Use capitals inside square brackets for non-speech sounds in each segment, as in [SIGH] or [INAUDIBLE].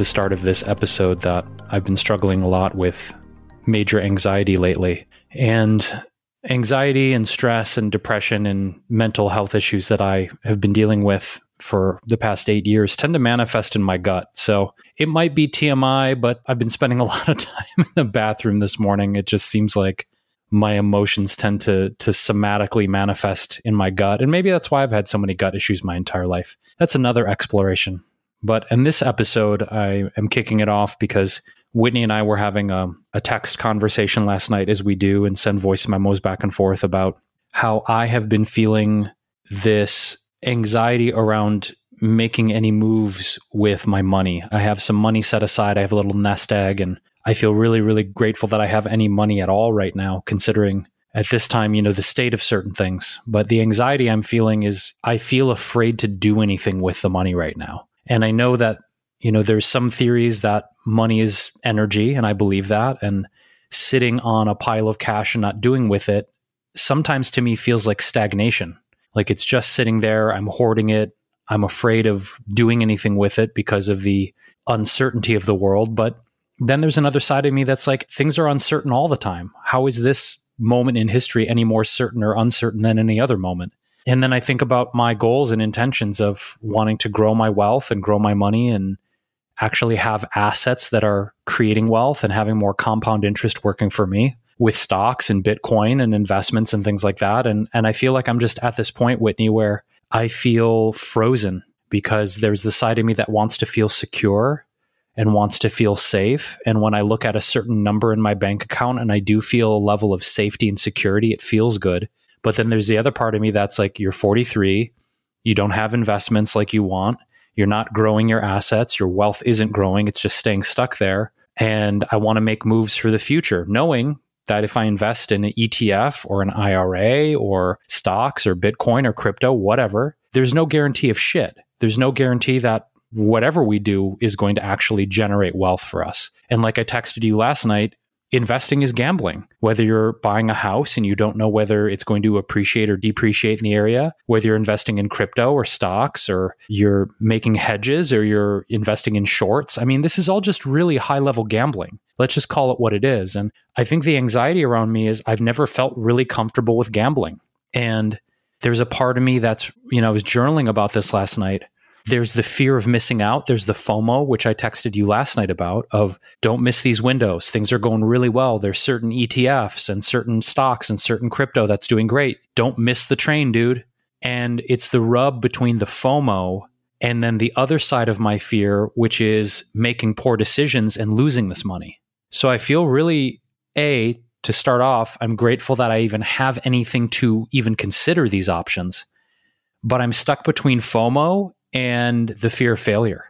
the start of this episode that I've been struggling a lot with major anxiety lately. And anxiety and stress and depression and mental health issues that I have been dealing with for the past eight years tend to manifest in my gut. So it might be TMI, but I've been spending a [LAUGHS] lot of time in the bathroom this morning. It just seems like my emotions tend to to somatically manifest in my gut. And maybe that's why I've had so many gut issues my entire life. That's another exploration. But in this episode, I am kicking it off because Whitney and I were having a, a text conversation last night, as we do, and send voice memos back and forth about how I have been feeling this anxiety around making any moves with my money. I have some money set aside. I have a little nest egg, and I feel really, really grateful that I have any money at all right now, considering at this time, you know, the state of certain things. But the anxiety I'm feeling is I feel afraid to do anything with the money right now. And I know that, you know, there's some theories that money is energy, and I believe that. And sitting on a pile of cash and not doing with it sometimes to me feels like stagnation. Like it's just sitting there, I'm hoarding it. I'm afraid of doing anything with it because of the uncertainty of the world. But then there's another side of me that's like, things are uncertain all the time. How is this moment in history any more certain or uncertain than any other moment? And then I think about my goals and intentions of wanting to grow my wealth and grow my money and actually have assets that are creating wealth and having more compound interest working for me with stocks and Bitcoin and investments and things like that. And and I feel like I'm just at this point, Whitney, where I feel frozen because there's the side of me that wants to feel secure and wants to feel safe. And when I look at a certain number in my bank account and I do feel a level of safety and security, it feels good. But then there's the other part of me that's like, you're 43, you don't have investments like you want, you're not growing your assets, your wealth isn't growing, it's just staying stuck there. And I want to make moves for the future, knowing that if I invest in an ETF or an IRA or stocks or Bitcoin or crypto, whatever, there's no guarantee of shit. There's no guarantee that whatever we do is going to actually generate wealth for us. And like I texted you last night, investing is gambling. Whether you're buying a house and you don't know whether it's going to appreciate or depreciate in the area, whether you're investing in crypto or stocks or you're making hedges or you're investing in shorts. I mean, this is all just really high level gambling. Let's just call it what it is. And I think the anxiety around me is I've never felt really comfortable with gambling. And there's a part of me that's, you know, I was journaling about this last night there's the fear of missing out. There's the FOMO, which I texted you last night about, of don't miss these windows. Things are going really well. There's certain ETFs and certain stocks and certain crypto that's doing great. Don't miss the train, dude. And it's the rub between the FOMO and then the other side of my fear, which is making poor decisions and losing this money. So I feel really, A, to start off, I'm grateful that I even have anything to even consider these options. But I'm stuck between FOMO and the fear of failure.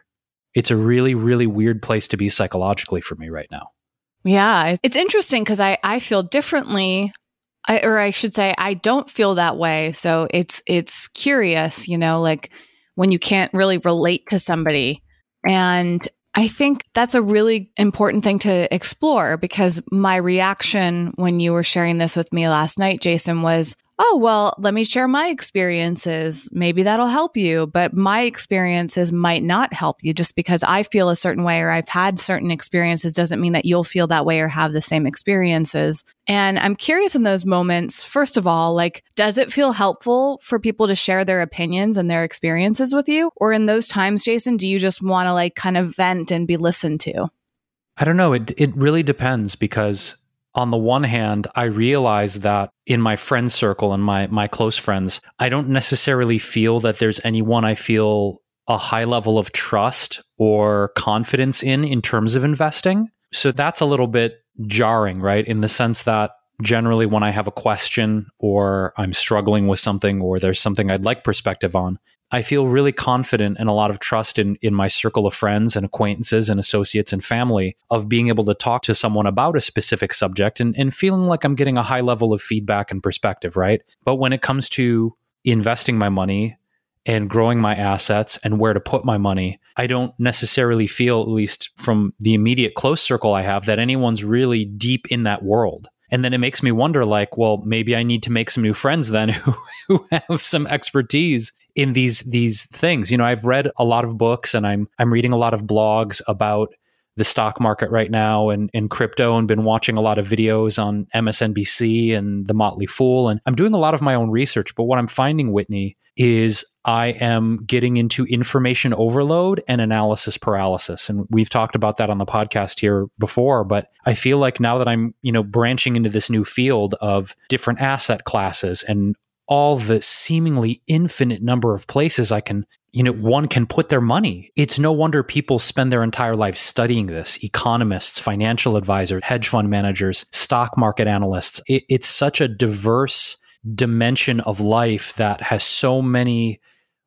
It's a really, really weird place to be psychologically for me right now. Yeah, it's interesting because I, I feel differently. I, or I should say, I don't feel that way. So it's it's curious, you know, like when you can't really relate to somebody. And I think that's a really important thing to explore because my reaction when you were sharing this with me last night, Jason, was, oh, well, let me share my experiences. Maybe that'll help you. But my experiences might not help you just because I feel a certain way or I've had certain experiences doesn't mean that you'll feel that way or have the same experiences. And I'm curious in those moments, first of all, like, does it feel helpful for people to share their opinions and their experiences with you? Or in those times, Jason, do you just want to like kind of vent and be listened to? I don't know. It it really depends because on the one hand, I realize that in my friend circle and my my close friends, I don't necessarily feel that there's anyone I feel a high level of trust or confidence in in terms of investing. So that's a little bit jarring, right? In the sense that generally when I have a question or I'm struggling with something or there's something I'd like perspective on, I feel really confident and a lot of trust in in my circle of friends and acquaintances and associates and family of being able to talk to someone about a specific subject and, and feeling like I'm getting a high level of feedback and perspective, right? But when it comes to investing my money and growing my assets and where to put my money, I don't necessarily feel, at least from the immediate close circle I have, that anyone's really deep in that world. And then it makes me wonder, like, well, maybe I need to make some new friends then [LAUGHS] who, who have some expertise in these these things. You know, I've read a lot of books and I'm I'm reading a lot of blogs about the stock market right now and, and crypto and been watching a lot of videos on MSNBC and the Motley Fool. And I'm doing a lot of my own research. But what I'm finding, Whitney, is I am getting into information overload and analysis paralysis. And we've talked about that on the podcast here before, but I feel like now that I'm, you know, branching into this new field of different asset classes and all the seemingly infinite number of places I can, you know, one can put their money. It's no wonder people spend their entire lives studying this economists, financial advisors, hedge fund managers, stock market analysts. It, it's such a diverse dimension of life that has so many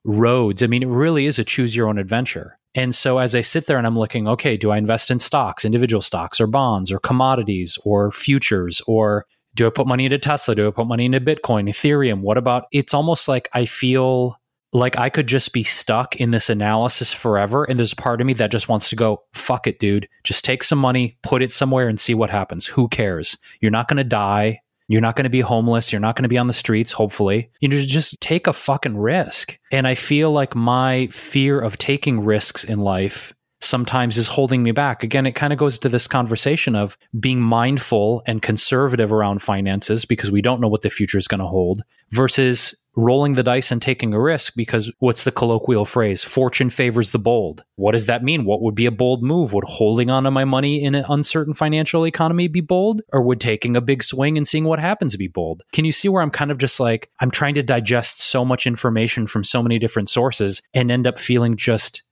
roads. I mean, it really is a choose your own adventure. And so as I sit there and I'm looking, okay, do I invest in stocks, individual stocks or bonds or commodities or futures or do I put money into Tesla? Do I put money into Bitcoin, Ethereum? What about it's almost like I feel like I could just be stuck in this analysis forever. And there's a part of me that just wants to go, fuck it, dude. Just take some money, put it somewhere and see what happens. Who cares? You're not going to die. You're not going to be homeless. You're not going to be on the streets, hopefully. You just take a fucking risk. And I feel like my fear of taking risks in life sometimes is holding me back. Again, it kind of goes to this conversation of being mindful and conservative around finances because we don't know what the future is going to hold versus rolling the dice and taking a risk because what's the colloquial phrase? Fortune favors the bold. What does that mean? What would be a bold move? Would holding on to my money in an uncertain financial economy be bold? Or would taking a big swing and seeing what happens be bold? Can you see where I'm kind of just like, I'm trying to digest so much information from so many different sources and end up feeling just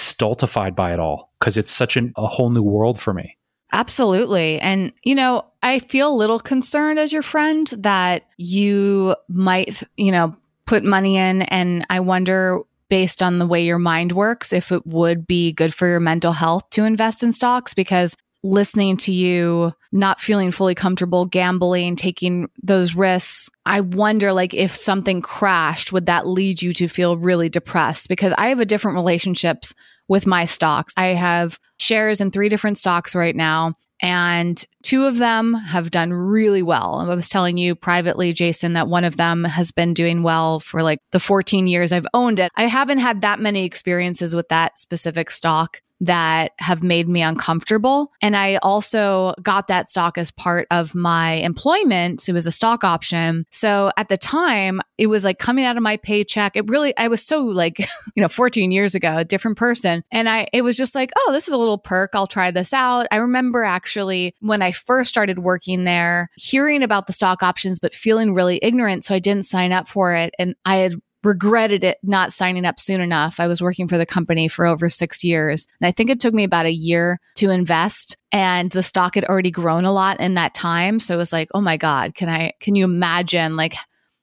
stultified by it all because it's such an, a whole new world for me. Absolutely. And, you know, I feel a little concerned as your friend that you might, you know, put money in. And I wonder, based on the way your mind works, if it would be good for your mental health to invest in stocks because listening to you not feeling fully comfortable gambling taking those risks i wonder like if something crashed would that lead you to feel really depressed? Because i have a different relationships with my stocks. I have shares in three different stocks right now and two of them have done really well. I was telling you privately, Jason, that one of them has been doing well for like the 14 years I've owned it. I haven't had that many experiences with that specific stock that have made me uncomfortable. And I also got that stock as part of my employment. It was a stock option. So at the time, it was like coming out of my paycheck. It really, I was so like, [LAUGHS] you know, 14 years ago, a different person. And I, it was just like, oh, this is a little perk. I'll try this out. I remember actually when I first started working there, hearing about the stock options, but feeling really ignorant. So I didn't sign up for it. And I had regretted it not signing up soon enough. I was working for the company for over six years. And I think it took me about a year to invest. And the stock had already grown a lot in that time. So it was like, oh my God, can I, can you imagine like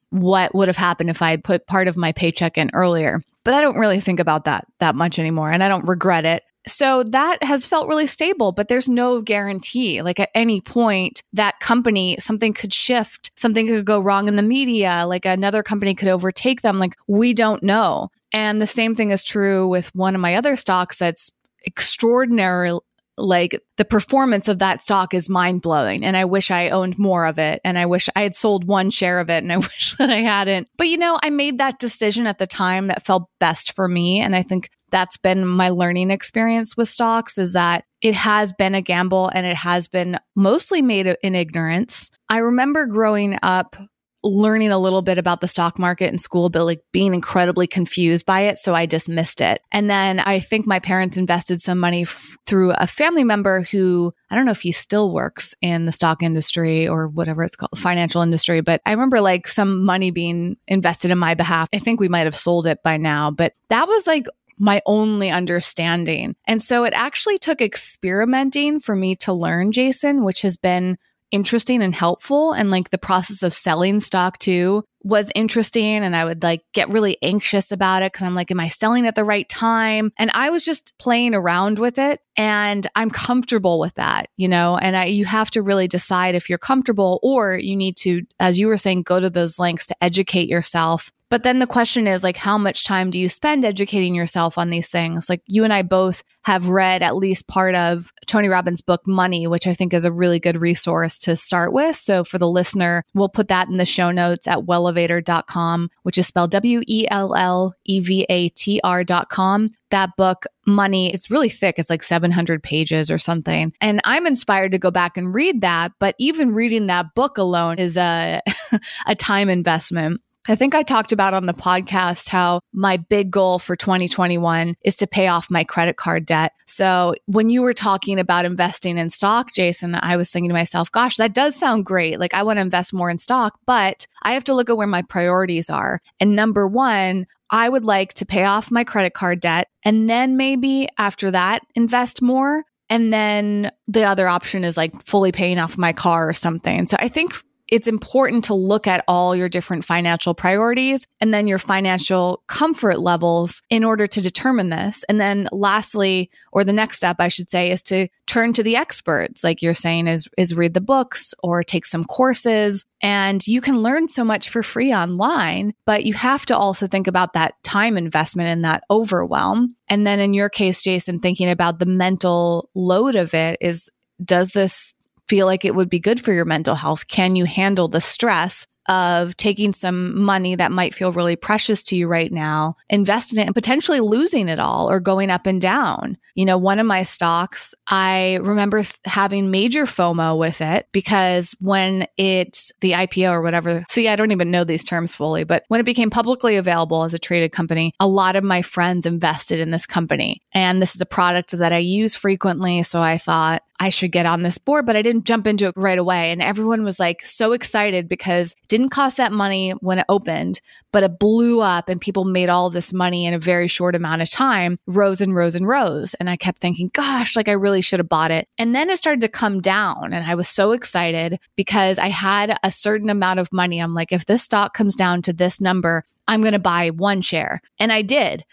what would have happened if I had put part of my paycheck in earlier? But I don't really think about that that much anymore. And I don't regret it. So that has felt really stable, but there's no guarantee. Like at any point, that company, something could shift, something could go wrong in the media, like another company could overtake them. Like we don't know. And the same thing is true with one of my other stocks that's extraordinary like the performance of that stock is mind blowing. And I wish I owned more of it. And I wish I had sold one share of it and I [LAUGHS] wish that I hadn't. But you know, I made that decision at the time that felt best for me. And I think that's been my learning experience with stocks is that it has been a gamble and it has been mostly made in ignorance. I remember growing up learning a little bit about the stock market in school, but like being incredibly confused by it. So I dismissed it. And then I think my parents invested some money f- through a family member who I don't know if he still works in the stock industry or whatever it's called, financial industry, but I remember like some money being invested in my behalf. I think we might have sold it by now, but that was like my only understanding. And so it actually took experimenting for me to learn, Jason, which has been interesting and helpful. And like the process of selling stock too was interesting and I would like get really anxious about it because I'm like, am I selling at the right time? And I was just playing around with it and I'm comfortable with that, you know, and I, you have to really decide if you're comfortable or you need to, as you were saying, go to those links to educate yourself but then the question is like, how much time do you spend educating yourself on these things? Like you and I both have read at least part of Tony Robbins' book, Money, which I think is a really good resource to start with. So for the listener, we'll put that in the show notes at wellevatr.com, which is spelled W E L L E V A T R.com. That book, Money, it's really thick. It's like 700 pages or something. And I'm inspired to go back and read that. But even reading that book alone is a, [LAUGHS] a time investment. I think I talked about on the podcast how my big goal for 2021 is to pay off my credit card debt. So when you were talking about investing in stock, Jason, I was thinking to myself, gosh, that does sound great. Like I want to invest more in stock, but I have to look at where my priorities are. And number one, I would like to pay off my credit card debt and then maybe after that invest more. And then the other option is like fully paying off my car or something. So I think it's important to look at all your different financial priorities and then your financial comfort levels in order to determine this. And then lastly, or the next step I should say is to turn to the experts. Like you're saying is, is read the books or take some courses and you can learn so much for free online, but you have to also think about that time investment and that overwhelm. And then in your case, Jason, thinking about the mental load of it is, does this feel like it would be good for your mental health? Can you handle the stress of taking some money that might feel really precious to you right now, investing it and potentially losing it all or going up and down. You know, one of my stocks, I remember th- having major FOMO with it because when it's the IPO or whatever, see, I don't even know these terms fully, but when it became publicly available as a traded company, a lot of my friends invested in this company. And this is a product that I use frequently. So I thought, I should get on this board, but I didn't jump into it right away. And everyone was like so excited because it didn't cost that money when it opened, but it blew up and people made all this money in a very short amount of time, rows and rows and rows. And I kept thinking, gosh, like I really should have bought it. And then it started to come down and I was so excited because I had a certain amount of money. I'm like, if this stock comes down to this number, I'm going to buy one share. And I did.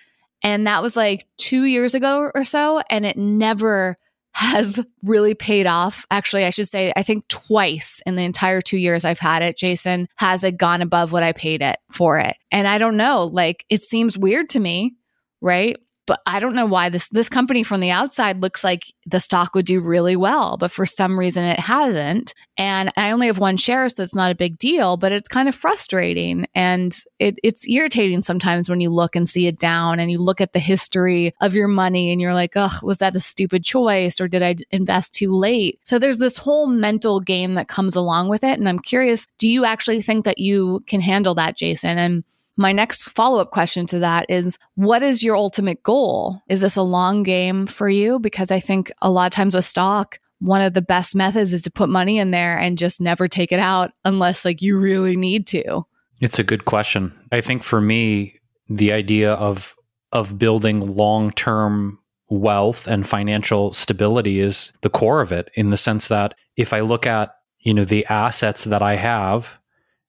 And that was like two years ago or so. And it never has really paid off. Actually, I should say, I think twice in the entire two years I've had it, Jason has it gone above what I paid it for it. And I don't know, like it seems weird to me, right? But I don't know why this this company from the outside looks like the stock would do really well, but for some reason it hasn't. And I only have one share, so it's not a big deal, but it's kind of frustrating and it, it's irritating sometimes when you look and see it down and you look at the history of your money and you're like, oh, was that a stupid choice or did I invest too late? So there's this whole mental game that comes along with it. And I'm curious, do you actually think that you can handle that, Jason? And my next follow up question to that is what is your ultimate goal? Is this a long game for you? Because I think a lot of times with stock, one of the best methods is to put money in there and just never take it out unless like you really need to. It's a good question. I think for me, the idea of of building long-term wealth and financial stability is the core of it in the sense that if I look at, you know, the assets that I have,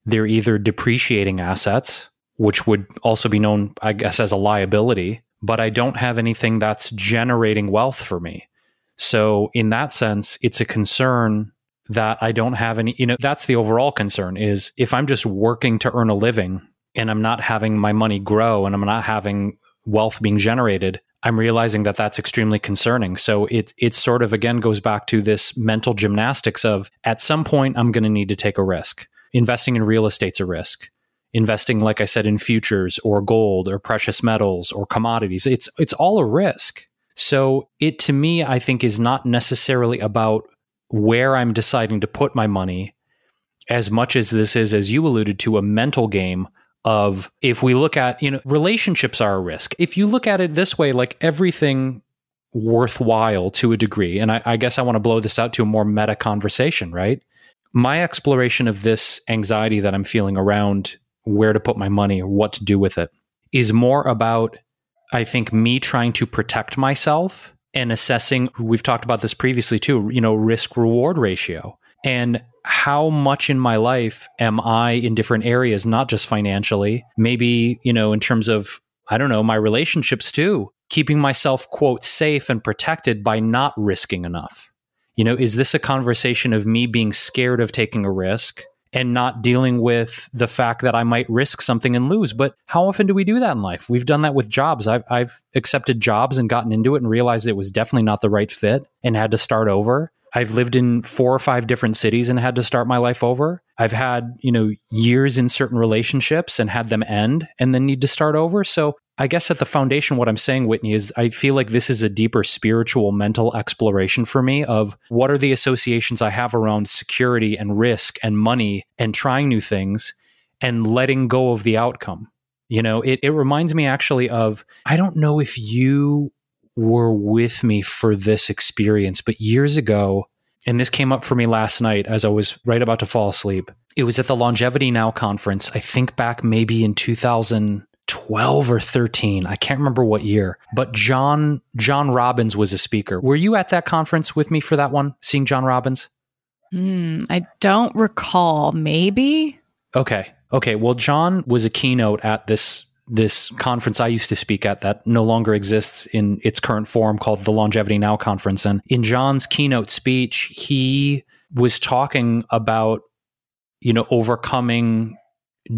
they're either depreciating assets which would also be known, I guess, as a liability, but I don't have anything that's generating wealth for me. So, in that sense, it's a concern that I don't have any, you know, that's the overall concern is if I'm just working to earn a living and I'm not having my money grow and I'm not having wealth being generated, I'm realizing that that's extremely concerning. So it it sort of again goes back to this mental gymnastics of at some point I'm going to need to take a risk. Investing in real estate's a risk investing, like I said, in futures or gold or precious metals or commodities. It's it's all a risk. So it to me, I think, is not necessarily about where I'm deciding to put my money as much as this is, as you alluded to, a mental game of if we look at, you know, relationships are a risk. If you look at it this way, like everything worthwhile to a degree, and I, I guess I want to blow this out to a more meta conversation, right? My exploration of this anxiety that I'm feeling around where to put my money or what to do with it is more about, I think, me trying to protect myself and assessing. We've talked about this previously too, you know, risk reward ratio. And how much in my life am I in different areas, not just financially, maybe, you know, in terms of, I don't know, my relationships too, keeping myself, quote, safe and protected by not risking enough. You know, is this a conversation of me being scared of taking a risk and not dealing with the fact that I might risk something and lose? But how often do we do that in life? We've done that with jobs. I've, I've accepted jobs and gotten into it and realized it was definitely not the right fit and had to start over. I've lived in four or five different cities and had to start my life over. I've had, you know, years in certain relationships and had them end and then need to start over. So I guess at the foundation, what I'm saying, Whitney, is I feel like this is a deeper spiritual mental exploration for me of what are the associations I have around security and risk and money and trying new things and letting go of the outcome. You know, it, it reminds me actually of I don't know if you were with me for this experience. But years ago, and this came up for me last night as I was right about to fall asleep. It was at the Longevity Now conference. I think back maybe in 2012 or 13. I can't remember what year. But John John Robbins was a speaker. Were you at that conference with me for that one? Seeing John Robbins? Mm, I don't recall. Maybe. Okay. Okay. Well, John was a keynote at this this conference I used to speak at that no longer exists in its current form called the Longevity Now conference. And in John's keynote speech, he was talking about, you know, overcoming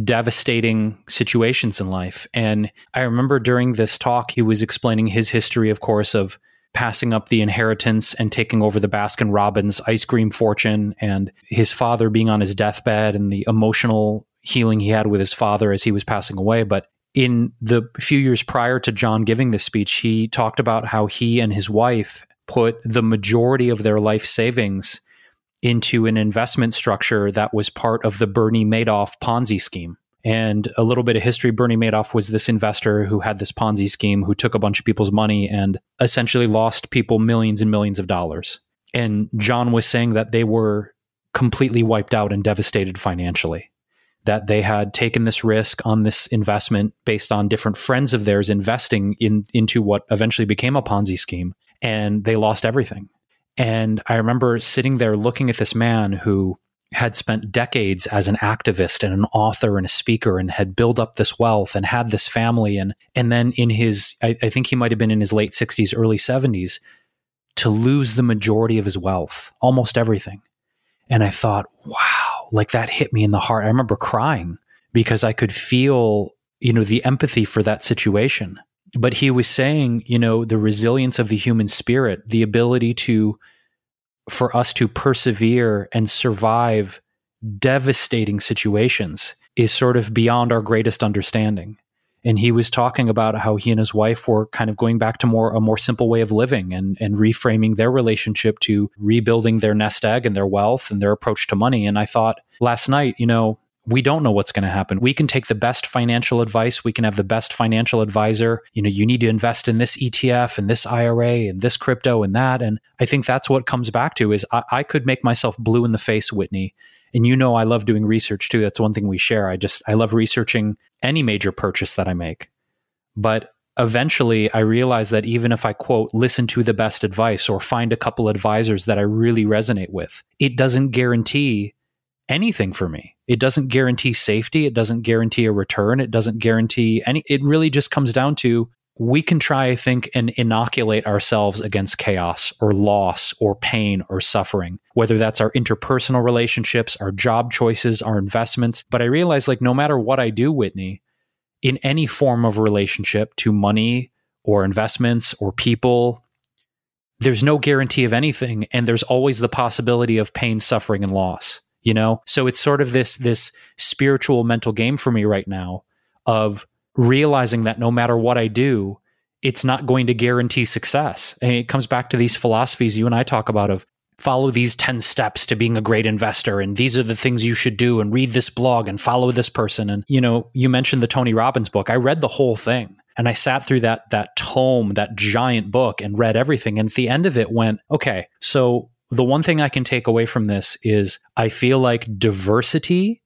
devastating situations in life. And I remember during this talk, he was explaining his history, of course, of passing up the inheritance and taking over the Baskin Robbins ice cream fortune and his father being on his deathbed and the emotional healing he had with his father as he was passing away. But in the few years prior to John giving this speech, he talked about how he and his wife put the majority of their life savings into an investment structure that was part of the Bernie Madoff Ponzi scheme. And a little bit of history Bernie Madoff was this investor who had this Ponzi scheme who took a bunch of people's money and essentially lost people millions and millions of dollars. And John was saying that they were completely wiped out and devastated financially that they had taken this risk on this investment based on different friends of theirs investing in into what eventually became a Ponzi scheme and they lost everything. And I remember sitting there looking at this man who had spent decades as an activist and an author and a speaker and had built up this wealth and had this family and and then in his I, I think he might have been in his late 60s early 70s to lose the majority of his wealth almost everything and i thought wow like that hit me in the heart. I remember crying because I could feel, you know, the empathy for that situation. But he was saying, you know, the resilience of the human spirit, the ability to, for us to persevere and survive devastating situations is sort of beyond our greatest understanding. And he was talking about how he and his wife were kind of going back to more a more simple way of living and and reframing their relationship to rebuilding their nest egg and their wealth and their approach to money. And i thought last night you know we don't know what's going to happen. We can take the best financial advice. We can have the best financial advisor. You know, you need to invest in this ETF and this IRA and this crypto and that. And I think that's what comes back to is I, I could make myself blue in the face, Whitney, and you know I love doing research too. That's one thing we share. I just I love researching any major purchase that I make. But eventually I realized that even if I quote listen to the best advice or find a couple advisors that I really resonate with, it doesn't guarantee anything for me. It doesn't guarantee safety, it doesn't guarantee a return, it doesn't guarantee any it really just comes down to we can try, I think, and inoculate ourselves against chaos or loss or pain or suffering, whether that's our interpersonal relationships, our job choices, our investments. But I realize, like, no matter what I do, Whitney, in any form of relationship to money or investments or people, there's no guarantee of anything. And there's always the possibility of pain, suffering, and loss, you know? So it's sort of this, this spiritual mental game for me right now of realizing that no matter what I do, it's not going to guarantee success. And it comes back to these philosophies you and I talk about of follow these 10 steps to being a great investor and these are the things you should do and read this blog and follow this person and you know you mentioned the Tony Robbins book I read the whole thing and I sat through that that tome that giant book and read everything and at the end of it went okay so the one thing I can take away from this is I feel like diversity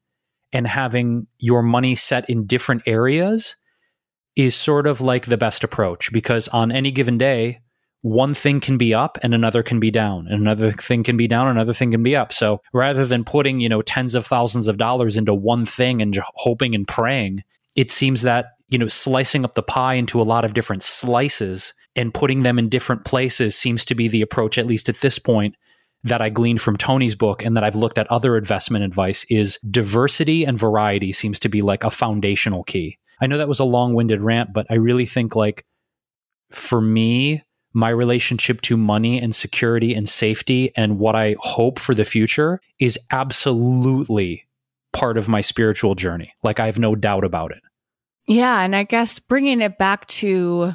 and having your money set in different areas is sort of like the best approach because on any given day, one thing can be up and another can be down and another thing can be down another thing can be up. So rather than putting you know tens of thousands of dollars into one thing and hoping and praying it seems that you know slicing up the pie into a lot of different slices and putting them in different places seems to be the approach at least at this point that I gleaned from Tony's book and that I've looked at other investment advice is diversity and variety seems to be like a foundational key. I know that was a long-winded rant, but I really think like for me, my relationship to money and security and safety and what I hope for the future is absolutely part of my spiritual journey. Like I have no doubt about it. Yeah. And I guess bringing it back to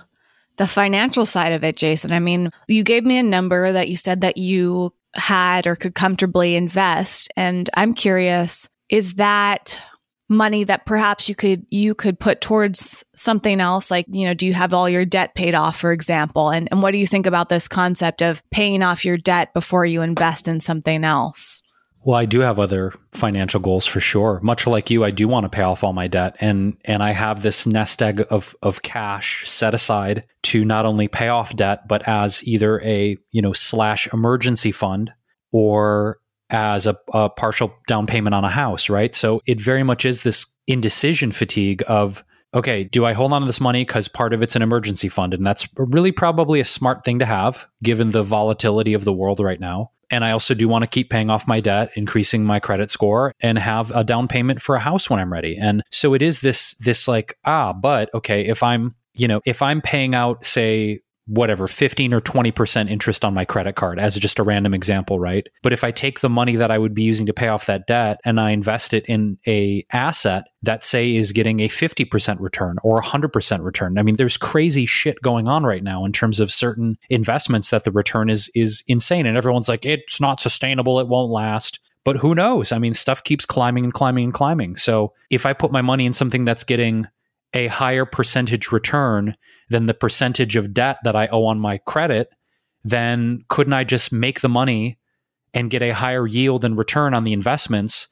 the financial side of it, Jason, I mean, you gave me a number that you said that you had or could comfortably invest. And I'm curious, is that money that perhaps you could you could put towards something else? Like you know do you have all your debt paid off for example? And and what do you think about this concept of paying off your debt before you invest in something else well i do have other financial goals for sure much like you i do want to pay off all my debt and and i have this nest egg of of cash set aside to not only pay off debt but as either a you know slash emergency fund or as a, a partial down payment on a house, right? So it very much is this indecision fatigue of, okay, do I hold on to this money because part of it's an emergency fund? And that's really probably a smart thing to have given the volatility of the world right now. And I also do want to keep paying off my debt, increasing my credit score, and have a down payment for a house when I'm ready. And so it is this, this like, ah, but okay, if I'm, you know, if I'm paying out, say, whatever 15 or 20% interest on my credit card as just a random example right? But if i take the money that i would be using to pay off that debt and i invest it in a asset that say is getting a 50% return or 100% return i mean there's crazy shit going on right now in terms of certain investments that the return is is insane and everyone's like it's not sustainable it won't last. But who knows? I mean stuff keeps climbing and climbing and climbing. So if i put my money in something that's getting a higher percentage return than the percentage of debt that I owe on my credit, then couldn't I just make the money and get a higher yield and return on the investments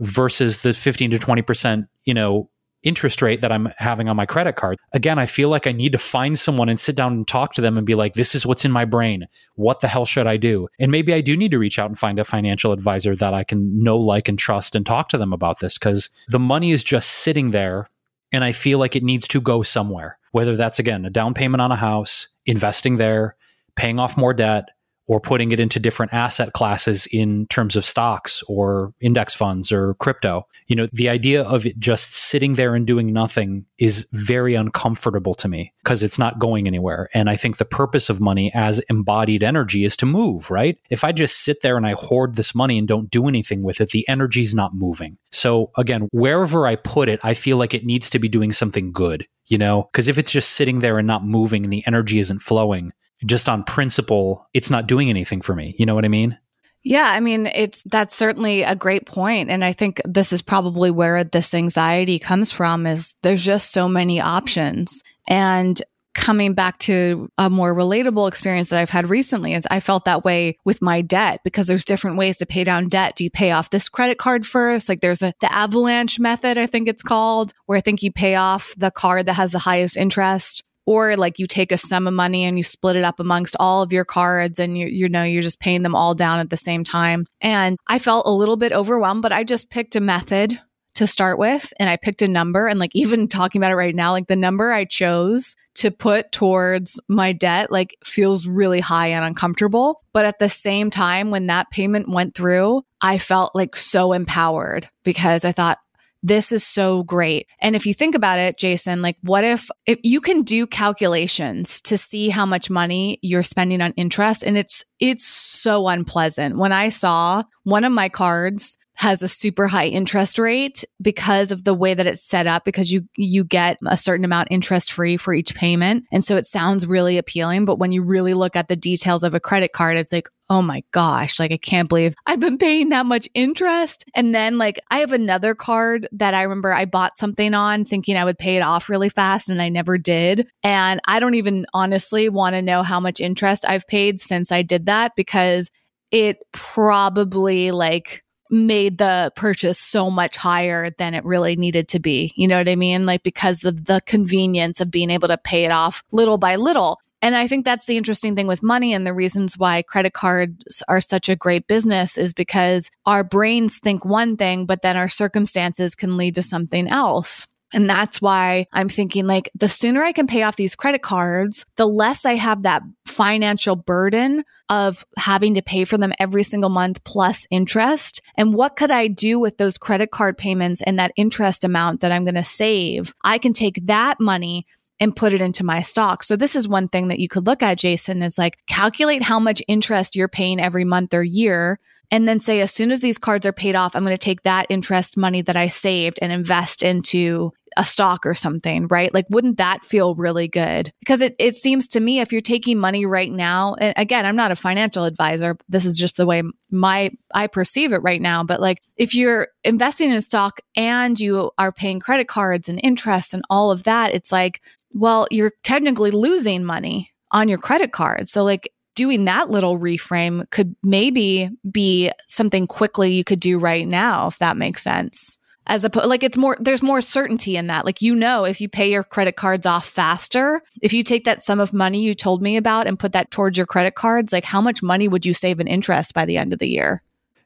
versus the 15 to 20%, you know, interest rate that I'm having on my credit card. Again, I feel like I need to find someone and sit down and talk to them and be like, this is what's in my brain. What the hell should I do? And maybe I do need to reach out and find a financial advisor that I can know, like, and trust and talk to them about this because the money is just sitting there and I feel like it needs to go somewhere, whether that's again a down payment on a house, investing there, paying off more debt, or putting it into different asset classes in terms of stocks or index funds or crypto. You know, the idea of it just sitting there and doing nothing is very uncomfortable to me because it's not going anywhere. And I think the purpose of money as embodied energy is to move, right? If I just sit there and I hoard this money and don't do anything with it, the energy's not moving. So again, wherever I put it, I feel like it needs to be doing something good you know because if it's just sitting there and not moving and the energy isn't flowing just on principle, it's not doing anything for me. You know what I mean? Yeah, I mean, it's that's certainly a great point and I think this is probably where this anxiety comes from is there's just so many options. And coming back to a more relatable experience that I've had recently is I felt that way with my debt because there's different ways to pay down debt. Do you pay off this credit card first? Like there's a the avalanche method, I think it's called, where I think you pay off the card that has the highest interest or like you take a sum of money and you split it up amongst all of your cards and you you know you're just paying them all down at the same time. And i felt a little bit overwhelmed but i just picked a method to start with and i picked a number. And like [LAUGHS] even talking about it right now like the number i chose to put towards my debt like feels really high and uncomfortable. But at the same time when that payment went through i felt like so empowered because i thought this is so great. And if you think about it, Jason, like what if if you can do calculations to see how much money you're spending on interest and it's it's so unpleasant. When I saw one of my cards has a super high interest rate because of the way that it's set up because you you get a certain amount interest free for each payment. And so it sounds really appealing but when you really look at the details of a credit card it's like oh my gosh like I can't believe I've been paying that much interest. And then like I have another card that I remember I bought something on thinking I would pay it off really fast and I never did. And I don't even honestly want to know how much interest I've paid since I did that because it probably like made the purchase so much higher than it really needed to be. You know what I mean? Like because of the convenience of being able to pay it off little by little. And I think that's the interesting thing with money and the reasons why credit cards are such a great business is because our brains think one thing, but then our circumstances can lead to something else. And that's why I'm thinking like the sooner I can pay off these credit cards, the less I have that financial burden of having to pay for them every single month plus interest. And what could I do with those credit card payments and that interest amount that I'm going to save? I can take that money and put it into my stock. So this is one thing that you could look at, Jason, is like calculate how much interest you're paying every month or year and then say, as soon as these cards are paid off, I'm going to take that interest money that I saved and invest into a stock or something, right? Like, wouldn't that feel really good? Because it, it seems to me if you're taking money right now, and again, I'm not a financial advisor. This is just the way my, I perceive it right now. But like, if you're investing in a stock and you are paying credit cards and interest and all of that, it's like, well, you're technically losing money on your credit card. So like, doing that little reframe could maybe be something quickly you could do right now, if that makes sense. As a like it's more there's more certainty in that. Like you know if you pay your credit cards off faster, if you take that sum of money you told me about and put that towards your credit cards, like how much money would you save in interest by the end of the year?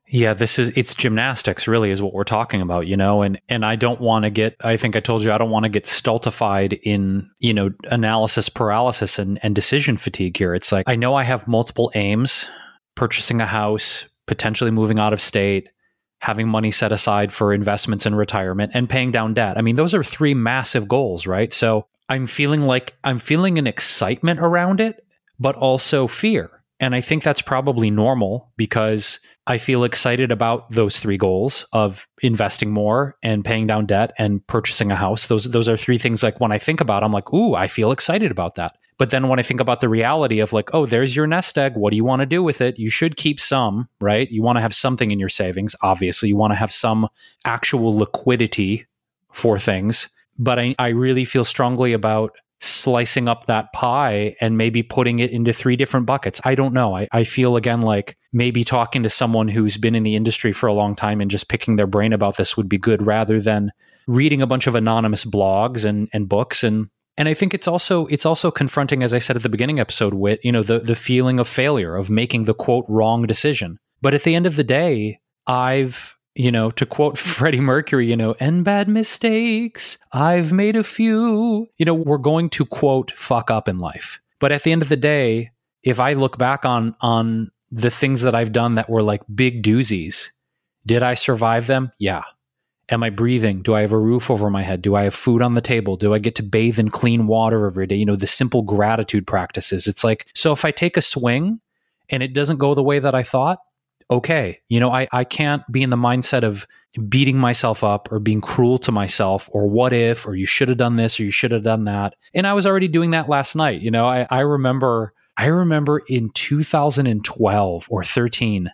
Yeah, this is it's gymnastics really is what we're talking about, you know, and and I don't want to get I think I told you I don't want to get stultified in, you know, analysis paralysis and and decision fatigue here. It's like I know I have multiple aims, purchasing a house, potentially moving out of state, having money set aside for investments and retirement and paying down debt. I mean, those are three massive goals, right? So, I'm feeling like I'm feeling an excitement around it, but also fear and I think that's probably normal because I feel excited about those three goals of investing more and paying down debt and purchasing a house. Those those are three things like when I think about, I'm like, ooh, I feel excited about that. But then when I think about the reality of like, oh, there's your nest egg. What do you want to do with it? You should keep some, right? You want to have something in your savings. Obviously, you want to have some actual liquidity for things. But I, I really feel strongly about slicing up that pie and maybe putting it into three different buckets. I don't know. I, I feel again like maybe talking to someone who's been in the industry for a long time and just picking their brain about this would be good rather than reading a bunch of anonymous blogs and, and books and and I think it's also it's also confronting, as I said at the beginning episode, with you know the the feeling of failure of making the quote wrong decision. But at the end of the day, I've you know, to quote [LAUGHS] Freddie Mercury, you know, and bad mistakes, I've made a few. You know, we're going to quote fuck up in life. But at the end of the day, if I look back on on the things that I've done that were like big doozies, did I survive them? Yeah. Am I breathing? Do I have a roof over my head? Do I have food on the table? Do I get to bathe in clean water every day? You know, the simple gratitude practices. It's like, so if I take a swing and it doesn't go the way that I thought, okay. You know, I, I can't be in the mindset of beating myself up or being cruel to myself or what if or you should have done this or you should have done that. And I was already doing that last night. You know, I, I remember I remember in 2012 or 13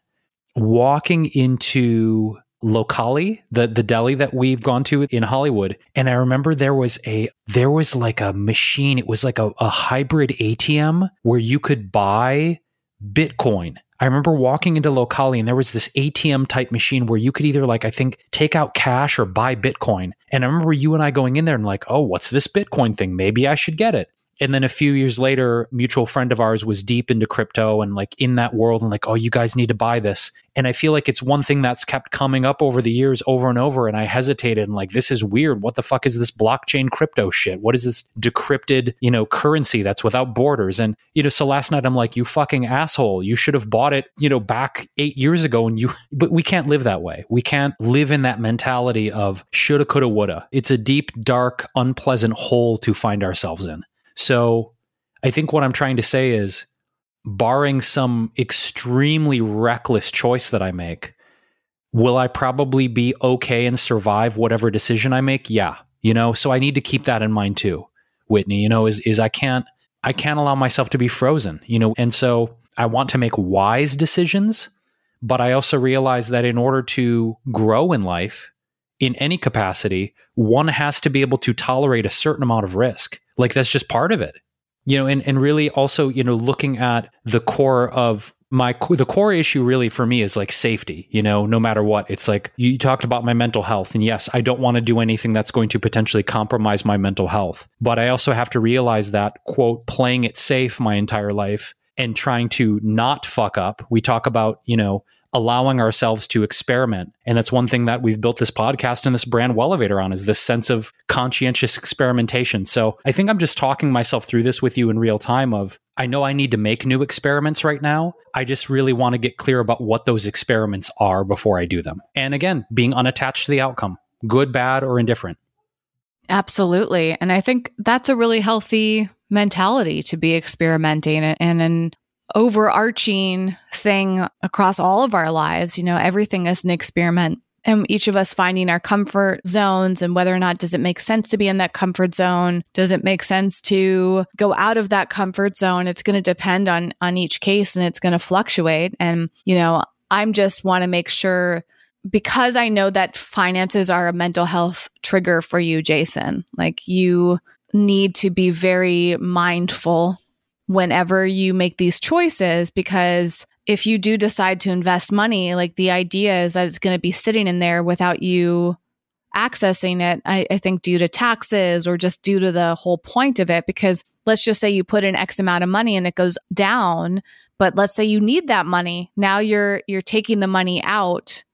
walking into Locali, the the deli that we've gone to in Hollywood, and I remember there was a there was like a machine. It was like a, a hybrid ATM where you could buy Bitcoin I remember walking into Locali and there was this ATM type machine where you could either like I think take out cash or buy Bitcoin. And I remember you and I going in there and like, "Oh, what's this Bitcoin thing? Maybe I should get it." And then a few years later mutual friend of ours was deep into crypto and like in that world and like oh you guys need to buy this. And i feel like it's one thing that's kept coming up over the years over and over and i hesitated and like this is weird. What the fuck is this blockchain crypto shit? What is this decrypted you know currency that's without borders? And you know so last night i'm like you fucking asshole. You should have bought it you know back 8 years ago and you [LAUGHS] but we can't live that way. We can't live in that mentality of shoulda coulda woulda. It's a deep dark unpleasant hole to find ourselves in so I think what I'm trying to say is, barring some extremely reckless choice that I make, will I probably be okay and survive whatever decision I make? Yeah. You know, so I need to keep that in mind too, Whitney, you know, is is I can't I can't allow myself to be frozen, you know, and so I want to make wise decisions, but I also realize that in order to grow in life in any capacity, one has to be able to tolerate a certain amount of risk. Like that's just part of it. You know, and, and really also, you know, looking at the core of my the core issue really for me is like safety you know no matter what. It's like you talked about my mental health and yes i don't want to do anything that's going to potentially compromise my mental health. But i also have to realize that quote playing it safe my entire life and trying to not fuck up. We talk about you know allowing ourselves to experiment. And that's one thing that we've built this podcast and this brand Wellevatr on is this sense of conscientious experimentation. So I think I'm just talking myself through this with you in real time of I know I need to make new experiments right now. I just really want to get clear about what those experiments are before I do them. And again, being unattached to the outcome, good, bad, or indifferent. Absolutely. And I think that's a really healthy mentality to be experimenting and an overarching thing across all of our lives. You know, everything is an experiment. And each of us finding our comfort zones and whether or not does it make sense to be in that comfort zone? Does it make sense to go out of that comfort zone? It's going to depend on on each case and it's going to fluctuate. And you know i'm just want to make sure because i know that finances are a mental health trigger for you jason like you need to be very mindful whenever you make these choices because if you do decide to invest money, like the idea is that it's going to be sitting in there without you accessing it, I, I, think due to taxes or just due to the whole point of it. Because let's just say you put in X amount of money and it goes down, but let's say you need that money. Now you're you're taking the money out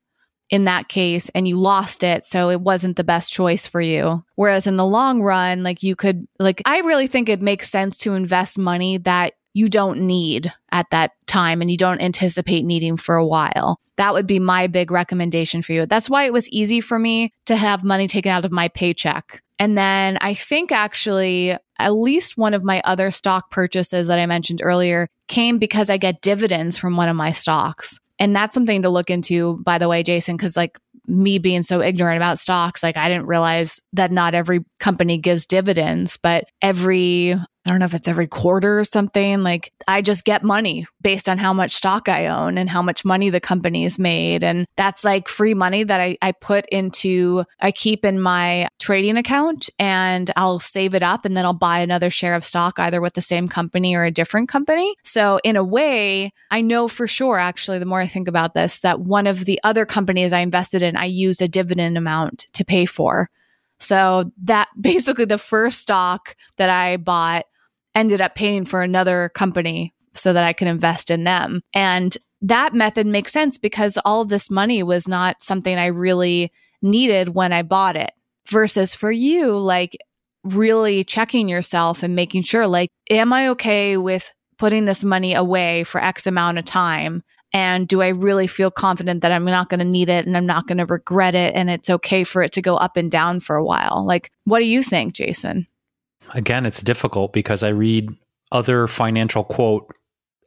in that case and you lost it so it wasn't the best choice for you. Whereas in the long run like you could like i really think it makes sense to invest money that you don't need at that time and you don't anticipate needing for a while. That would be my big recommendation for you. That's why it was easy for me to have money taken out of my paycheck. And then i think actually at least one of my other stock purchases that i mentioned earlier came because i get dividends from one of my stocks and that's something to look into, by the way, Jason, because like me being so ignorant about stocks, like I didn't realize that not every company gives dividends, but every I don't know if it's every quarter or something. Like I just get money based on how much stock I own and how much money the company's made. And that's like free money that I, I put into, I keep in my trading account and I'll save it up and then I'll buy another share of stock either with the same company or a different company. So in a way, I know for sure, actually, the more I think about this, that one of the other companies I invested in, I used a dividend amount to pay for. So that [LAUGHS] basically the first stock that I bought ended up paying for another company so that I could invest in them. And that method makes sense because all of this money was not something I really needed when I bought it. Versus for you, like really checking yourself and making sure, like, am I okay with putting this money away for X amount of time? And do I really feel confident that I'm not going to need it and I'm not going to regret it and it's okay for it to go up and down for a while? Like, what do you think, Jason? Again, it's difficult because I read other financial quote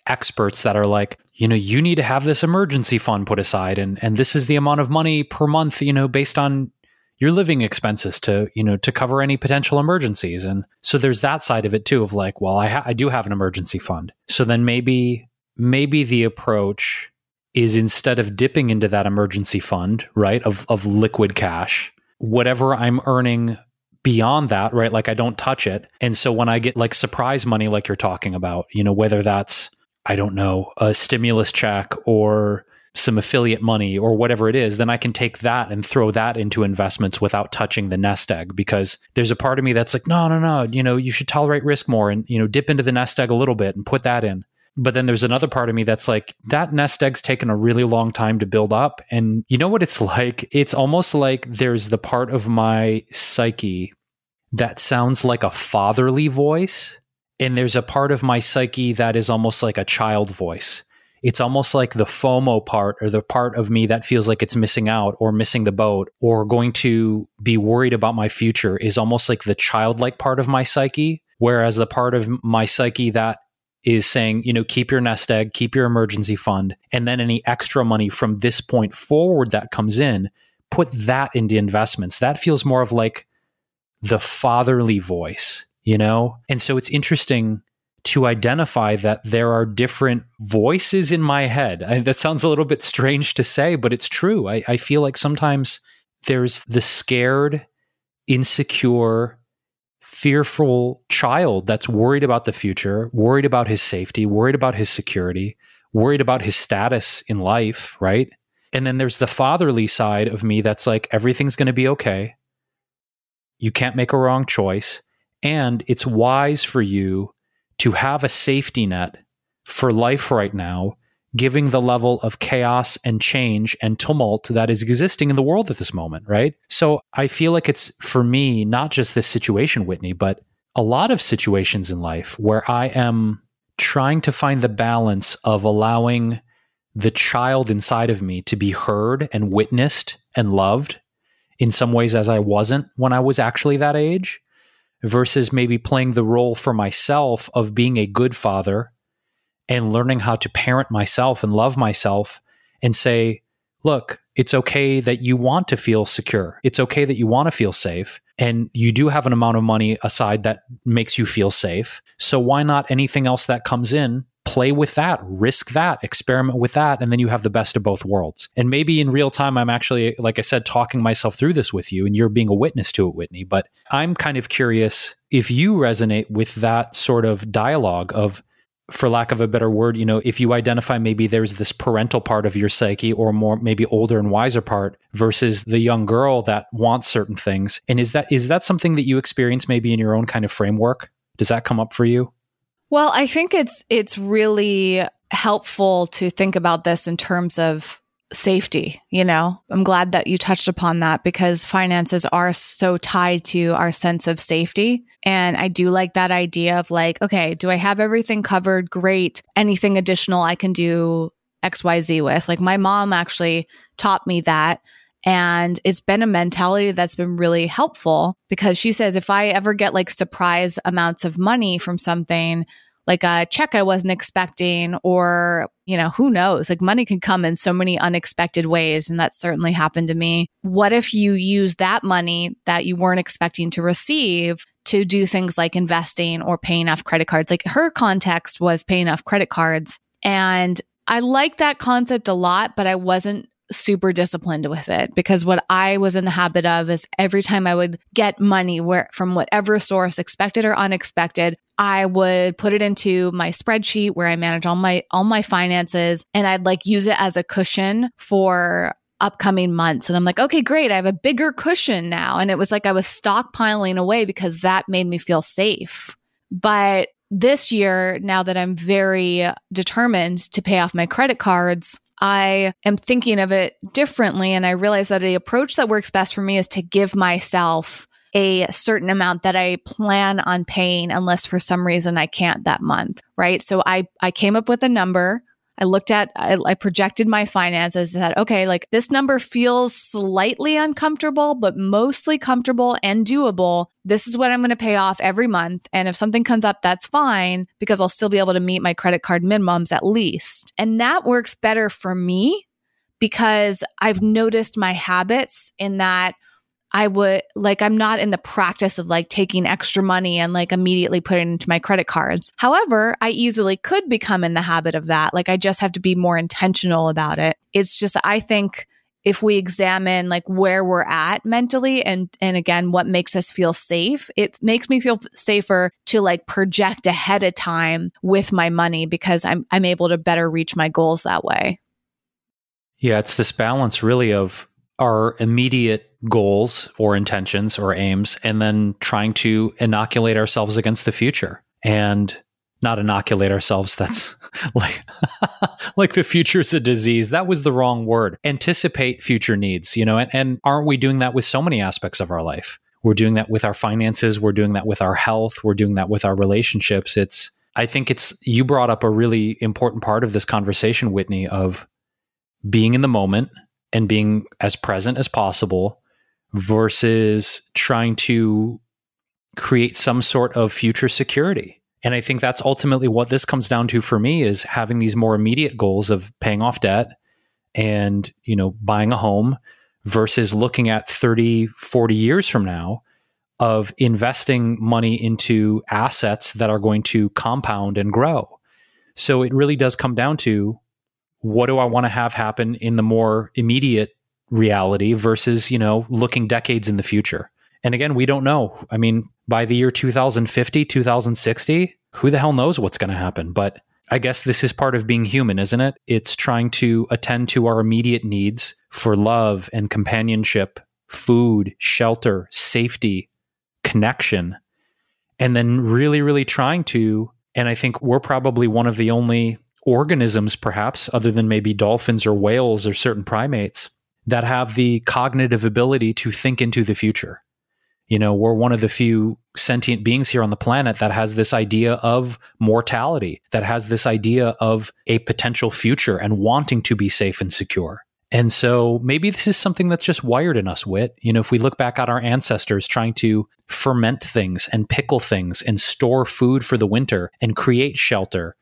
experts that are like, you know, you need to have this emergency fund put aside and and this is the amount of money per month, you know, based on your living expenses to, you know, to cover any potential emergencies. And so there's that side of it too of like, well, I ha- I do have an emergency fund. So then maybe maybe the approach is instead of dipping into that emergency fund, right, of of liquid cash, whatever I'm earning beyond that, right? Like I don't touch it. And so when I get like surprise money, like you're talking about, you know, whether that's, I don't know, a stimulus check or some affiliate money or whatever it is, then I can take that and throw that into investments without touching the nest egg because there's a part of me that's like, no, no, no, you know, you should tolerate risk more and, you know, dip into the nest egg a little bit and put that in. But then there's another part of me that's like, that nest egg's taken a really long time to build up. And you know what it's [LAUGHS] like? It's almost like there's the part of my psyche that sounds like a fatherly voice. And there's a part of my psyche that is almost like a child voice. It's almost like the FOMO part or the part of me that feels like it's missing out or missing the boat or going to be worried about my future is almost like the childlike part of my psyche. Whereas the part of my psyche that is saying, you know, keep your nest egg, keep your emergency fund, and then any extra money from this point forward that comes in, put that into investments. That feels more of like the fatherly voice, you know? And so it's interesting to identify that there are different voices in my head. I, that sounds a little bit strange to say, but it's true. I, I feel like sometimes there's the scared, insecure, fearful child that's worried about the future, worried about his safety, worried about his security, worried about his status in life, right? And then there's the fatherly side of me that's like, everything's going to be okay. You can't make a wrong choice. And it's wise for you to have a safety net for life right now, giving the level of chaos and change and tumult that is existing in the world at this moment, right? So I feel like it's for me, not just this situation, Whitney, but a lot of situations in life where I am trying to find the balance of allowing the child inside of me to be heard and witnessed and loved in some ways as I wasn't when I was actually that age versus maybe playing the role for myself of being a good father and learning how to parent myself and love myself and say, look, it's okay that you want to feel secure. It's okay that you want to feel safe. And you do have an amount of money aside that makes you feel safe. So why not anything else that comes in play with that, risk that, experiment with that, and then you have the best of both worlds. And maybe in real time, I'm actually, like I said, talking myself through this with you, and you're being a witness to it, Whitney. But I'm kind of curious if you resonate with that sort of dialogue of, for lack of a better word, you know, if you identify maybe there's this parental part of your psyche or more maybe older and wiser part versus the young girl that wants certain things. And is that is that something that you experience maybe in your own kind of framework? Does that come up for you? Well, I think it's it's really helpful to think about this in terms of safety, you know. I'm glad that you touched upon that because finances are so tied to our sense of safety. And I do like that idea of like, okay, do I have everything covered? Great. Anything additional I can do XYZ with. Like my mom actually taught me that and it's been a mentality that's been really helpful because she says if I ever get like surprise amounts of money from something, like a check I wasn't expecting, or, you know, who knows? Like money can come in so many unexpected ways. And that certainly happened to me. What if you use that money that you weren't expecting to receive to do things like investing or paying off credit cards? Like her context was paying off credit cards. And I like that concept a lot, but I wasn't super disciplined with it because what I was in the habit of is every time I would get money where from whatever source, expected or unexpected, I would put it into my spreadsheet where I manage all my all my finances and I'd like use it as a cushion for upcoming months. And I'm like, okay, great. I have a bigger cushion now. And it was like I was stockpiling away because that made me feel safe. But this year, now that I'm very determined to pay off my credit cards, I am thinking of it differently. And I realize that the approach that works best for me is to give myself a certain amount that I plan on paying unless for some reason I can't that month. Right. So I, I came up with a number. I looked at, I, I projected my finances and said, okay, like this number feels slightly uncomfortable, but mostly comfortable and doable. This is what I'm going to pay off every month. And if something comes up, that's fine because I'll still be able to meet my credit card minimums at least. And that works better for me because I've noticed my habits in that I would like, I'm not in the practice of like taking extra money and like immediately putting it into my credit cards. However, I easily could become in the habit of that. Like, I just have to be more intentional about it. It's just I think if we examine like where we're at mentally and and again what makes us feel safe it makes me feel safer to like project ahead of time with my money because i'm i'm able to better reach my goals that way yeah it's this balance really of our immediate goals or intentions or aims and then trying to inoculate ourselves against the future. And not inoculate ourselves that's [LAUGHS] like [LAUGHS] like the future's a disease. That was the wrong word. Anticipate future needs you know and, and aren't we doing that with so many aspects of our life? We're doing that with our finances. We're doing that with our health. We're doing that with our relationships. It's i think it's you brought up a really important part of this conversation whitney of being in the moment and being as present as possible versus trying to create some sort of future security. And I think that's ultimately what this comes down to for me is having these more immediate goals of paying off debt and, you know, buying a home versus looking at 30, 40 years from now of investing money into assets that are going to compound and grow. So it really does come down to what do I want to have happen in the more immediate reality versus, you know, looking decades in the future. And again, we don't know. I mean, by the year 2050, 2060, who the hell knows what's going to happen? But I guess this is part of being human, isn't it? It's trying to attend to our immediate needs for love and companionship, food, shelter, safety, connection, and then really, really trying to. And I think we're probably one of the only organisms, perhaps, other than maybe dolphins or whales or certain primates, that have the cognitive ability to think into the future. You know, we're one of the few sentient beings here on the planet that has this idea of mortality, that has this idea of a potential future and wanting to be safe and secure. And so maybe this is something that's just wired in us, Wit. You know, if we look back at our ancestors trying to ferment things and pickle things and store food for the winter and create shelter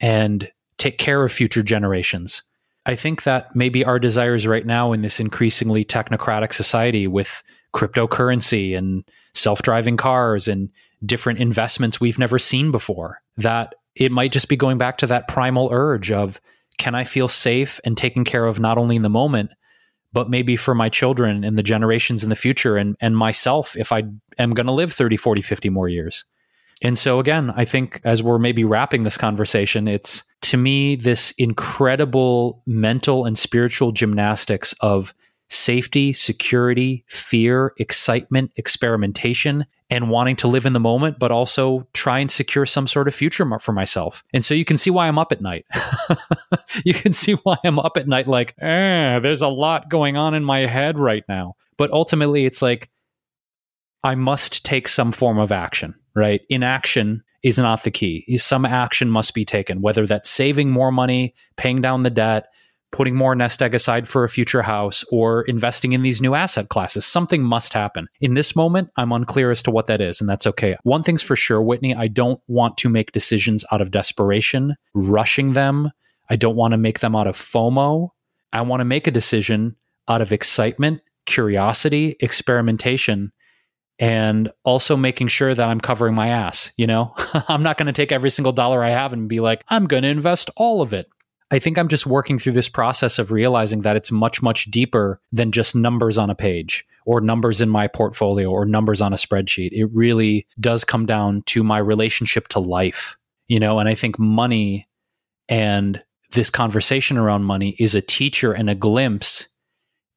and take care of future generations. I think that maybe our desires right now in this increasingly technocratic society with cryptocurrency and self driving cars and different investments we've never seen before. That it might just be going back to that primal urge of can I feel safe and taken care of not only in the moment, but maybe for my children and the generations in the future and, and myself if I am going to live 30, 40, 50 more years. And so, again, I think as we're maybe wrapping this conversation, it's to me this incredible mental and spiritual gymnastics of safety, security, fear, excitement, experimentation, and wanting to live in the moment, but also try and secure some sort of future for myself. And so you can see why I'm up at night. [LAUGHS] you can see why I'm up at night, like, eh, there's a lot going on in my head right now. But ultimately, it's like, I must take some form of action, right? Inaction is not the key. Some action must be taken, whether that's saving more money, paying down the debt, putting more nest egg aside for a future house or investing in these new asset classes. Something must happen. In this moment, I'm unclear as to what that is, and that's okay. One thing's for sure, Whitney, I don't want to make decisions out of desperation, rushing them. I don't want to make them out of FOMO. I want to make a decision out of excitement, curiosity, experimentation, and also making sure that I'm covering my ass. You know, [LAUGHS] I'm not going to take every single dollar I have and be like, I'm going to invest all of it. I think I'm just working through this process of realizing that it's much, much deeper than just numbers on a page or numbers in my portfolio or numbers on a spreadsheet. It really does come down to my relationship to life, you know, and I think money and this conversation around money is a teacher and a glimpse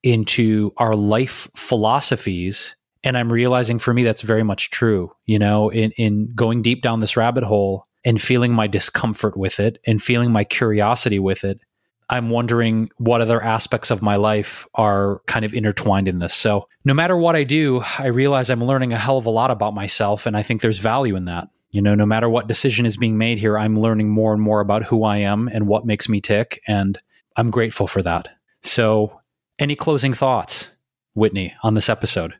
into our life philosophies. And I'm realizing for me that's very much true. You know, in, in going deep down this rabbit hole, and feeling my discomfort with it and feeling my curiosity with it, I'm wondering what other aspects of my life are kind of intertwined in this. So, no matter what I do, I realize I'm learning a hell of a lot about myself, and I think there's value in that. You know, no matter what decision is being made here, I'm learning more and more about who I am and what makes me tick, and I'm grateful for that. So, any closing thoughts, Whitney, on this episode?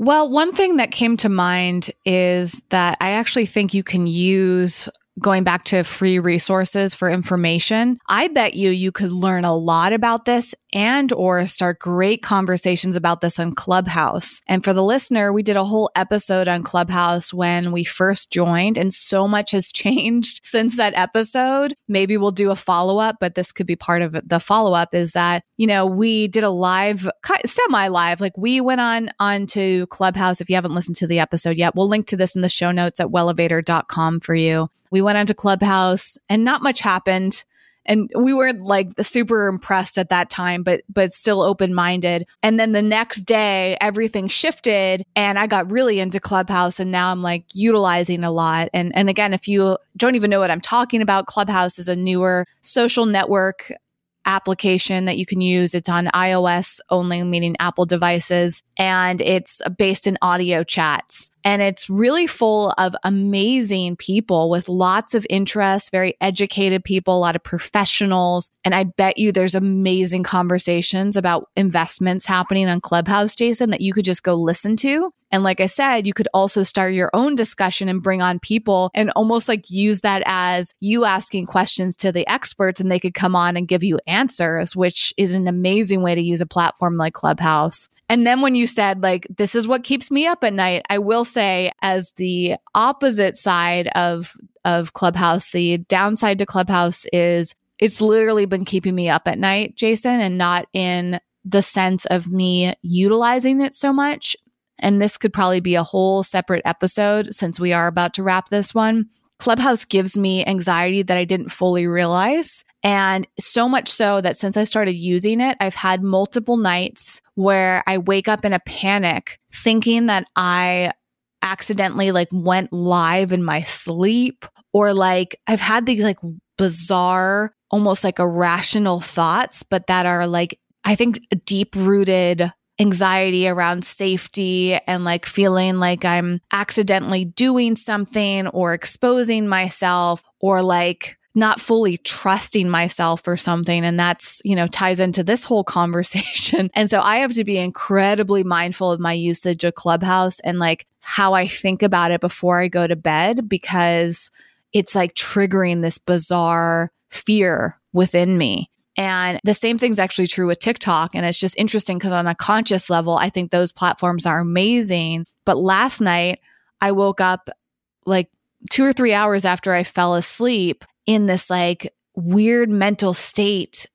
Well, one thing that came to mind is that I actually think you can use going back to free resources for information, I bet you you could learn a lot about this and or start great conversations about this on Clubhouse. And for the listener, we did a whole episode on Clubhouse when we first joined and so much has [LAUGHS] changed since that episode. Maybe we'll do a follow-up, but this could be part of the follow-up is that, you know, we did a live semi live like we went on onto Clubhouse if you haven't listened to the episode yet. We'll link to this in the show notes at wellevatr.com for you. We went onto Clubhouse and not much happened and we weren't like super impressed at that time but but still open minded and then the next day everything shifted and i got really into clubhouse and now i'm like utilizing a lot. And and again if you don't even know what i'm talking about clubhouse is a newer social network application that you can use. It's on iOS only, meaning Apple devices, and it's based in audio chats. And it's really full of amazing people with lots of interests, very educated people, a lot of professionals. And I bet you there's amazing conversations about investments happening on Clubhouse, Jason, that you could just go listen to. And like I said, you could also start your own discussion and bring on people and almost like use that as you asking questions to the experts and they could come on and give you answers, which is an amazing way to use a platform like Clubhouse. And then when you said, like, this is what keeps me up at night, I will say, as the opposite side of, of Clubhouse, the downside to Clubhouse is it's literally been keeping me up at night, Jason, and not in the sense of me utilizing it so much. And this could probably be a whole separate episode since we are about to wrap this one. Clubhouse gives me anxiety that I didn't fully realize. And so much so that since I started using it, I've had multiple nights where I wake up in a panic thinking that I accidentally like went live in my sleep or like I've had these like bizarre, almost like irrational thoughts, but that are like, I think deep rooted anxiety around safety and like feeling like I'm accidentally doing something or exposing myself or like not fully trusting myself or something. And that's, you know, ties into this whole [LAUGHS] conversation. And so I have to be incredibly mindful of my usage of Clubhouse and like how I think about it before I go to bed because it's like triggering this bizarre fear within me. And the same thing's actually true with TikTok. And it's just interesting because on a conscious level, I think those platforms are amazing. But last night, I woke up like two or three hours after I fell asleep in this like weird mental state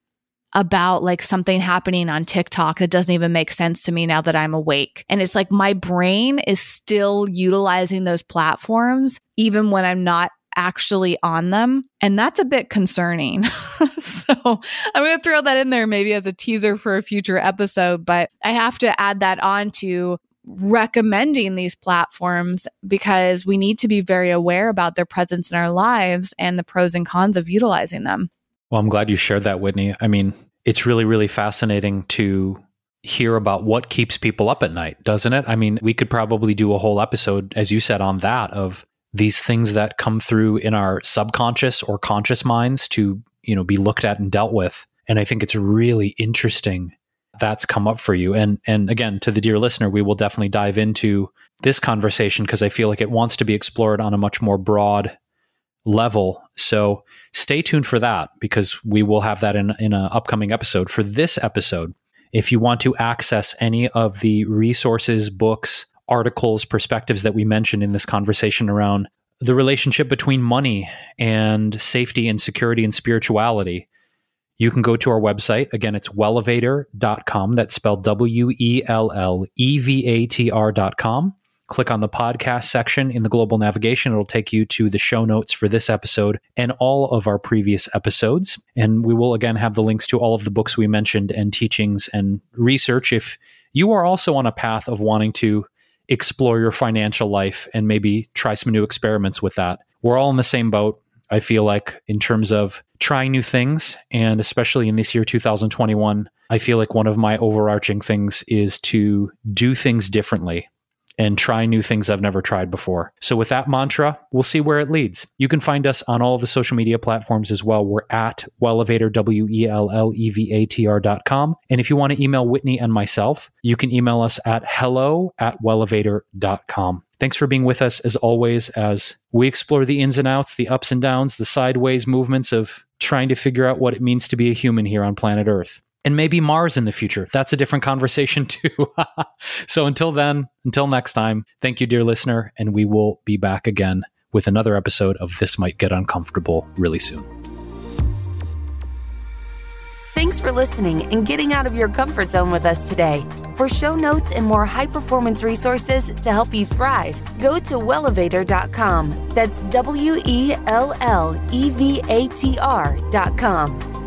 about like something happening on TikTok that doesn't even make sense to me now that I'm awake. And it's like my brain is still utilizing those platforms even when I'm not actually on them. And that's a bit concerning. [LAUGHS] so I'm going to throw that in there maybe as a teaser for a future episode, but I have to add that on to recommending these platforms because we need to be very aware about their presence in our lives and the pros and cons of utilizing them. Well, I'm glad you shared that, Whitney. I mean, it's really, really fascinating to hear about what keeps people up at night, doesn't it? I mean, we could probably do a whole episode, as you said, on that of these things that come through in our subconscious or conscious minds to, you know, be looked at and dealt with. And I think it's really interesting that's come up for you. And and again, to the dear listener, we will definitely dive into this conversation because I feel like it wants to be explored on a much more broad level. So stay tuned for that because we will have that in in an upcoming episode. For this episode, if you want to access any of the resources, books, articles, perspectives that we mentioned in this conversation around the relationship between money and safety and security and spirituality, you can go to our website. Again, it's wellevatr.com. That's spelled W E L L E V A T R.com. Click on the podcast section in the global navigation. It'll take you to the show notes for this episode and all of our previous episodes. And we will again have the links to all of the books we mentioned and teachings and research if you are also on a path of wanting to explore your financial life and maybe try some new experiments with that. We're all in the same boat. I feel like in terms of trying new things, and especially in this year, 2021, I feel like one of my overarching things is to do things differently and try new things I've never tried before. So, with that mantra, we'll see where it leads. You can find us on all of the social media platforms as well. We're at Wellevatr, W E L L E V A T R dot com. And if you want to email Whitney and myself, you can email us at hello at wellevatr.com. Thanks for being with us as always, as we explore the ins and outs, the ups and downs, the sideways movements of trying to figure out what it means to be a human here on planet Earth and maybe Mars in the future. That's a different conversation, [LAUGHS] too. so until then, until next time, thank you, dear listener, and we will be back again with another episode of This Might Get Uncomfortable really soon. Thanks for listening and getting out of your comfort zone with us today. For show notes and more high performance resources to help you thrive, go to wellevatr.com. That's W E L L E V A T R.com.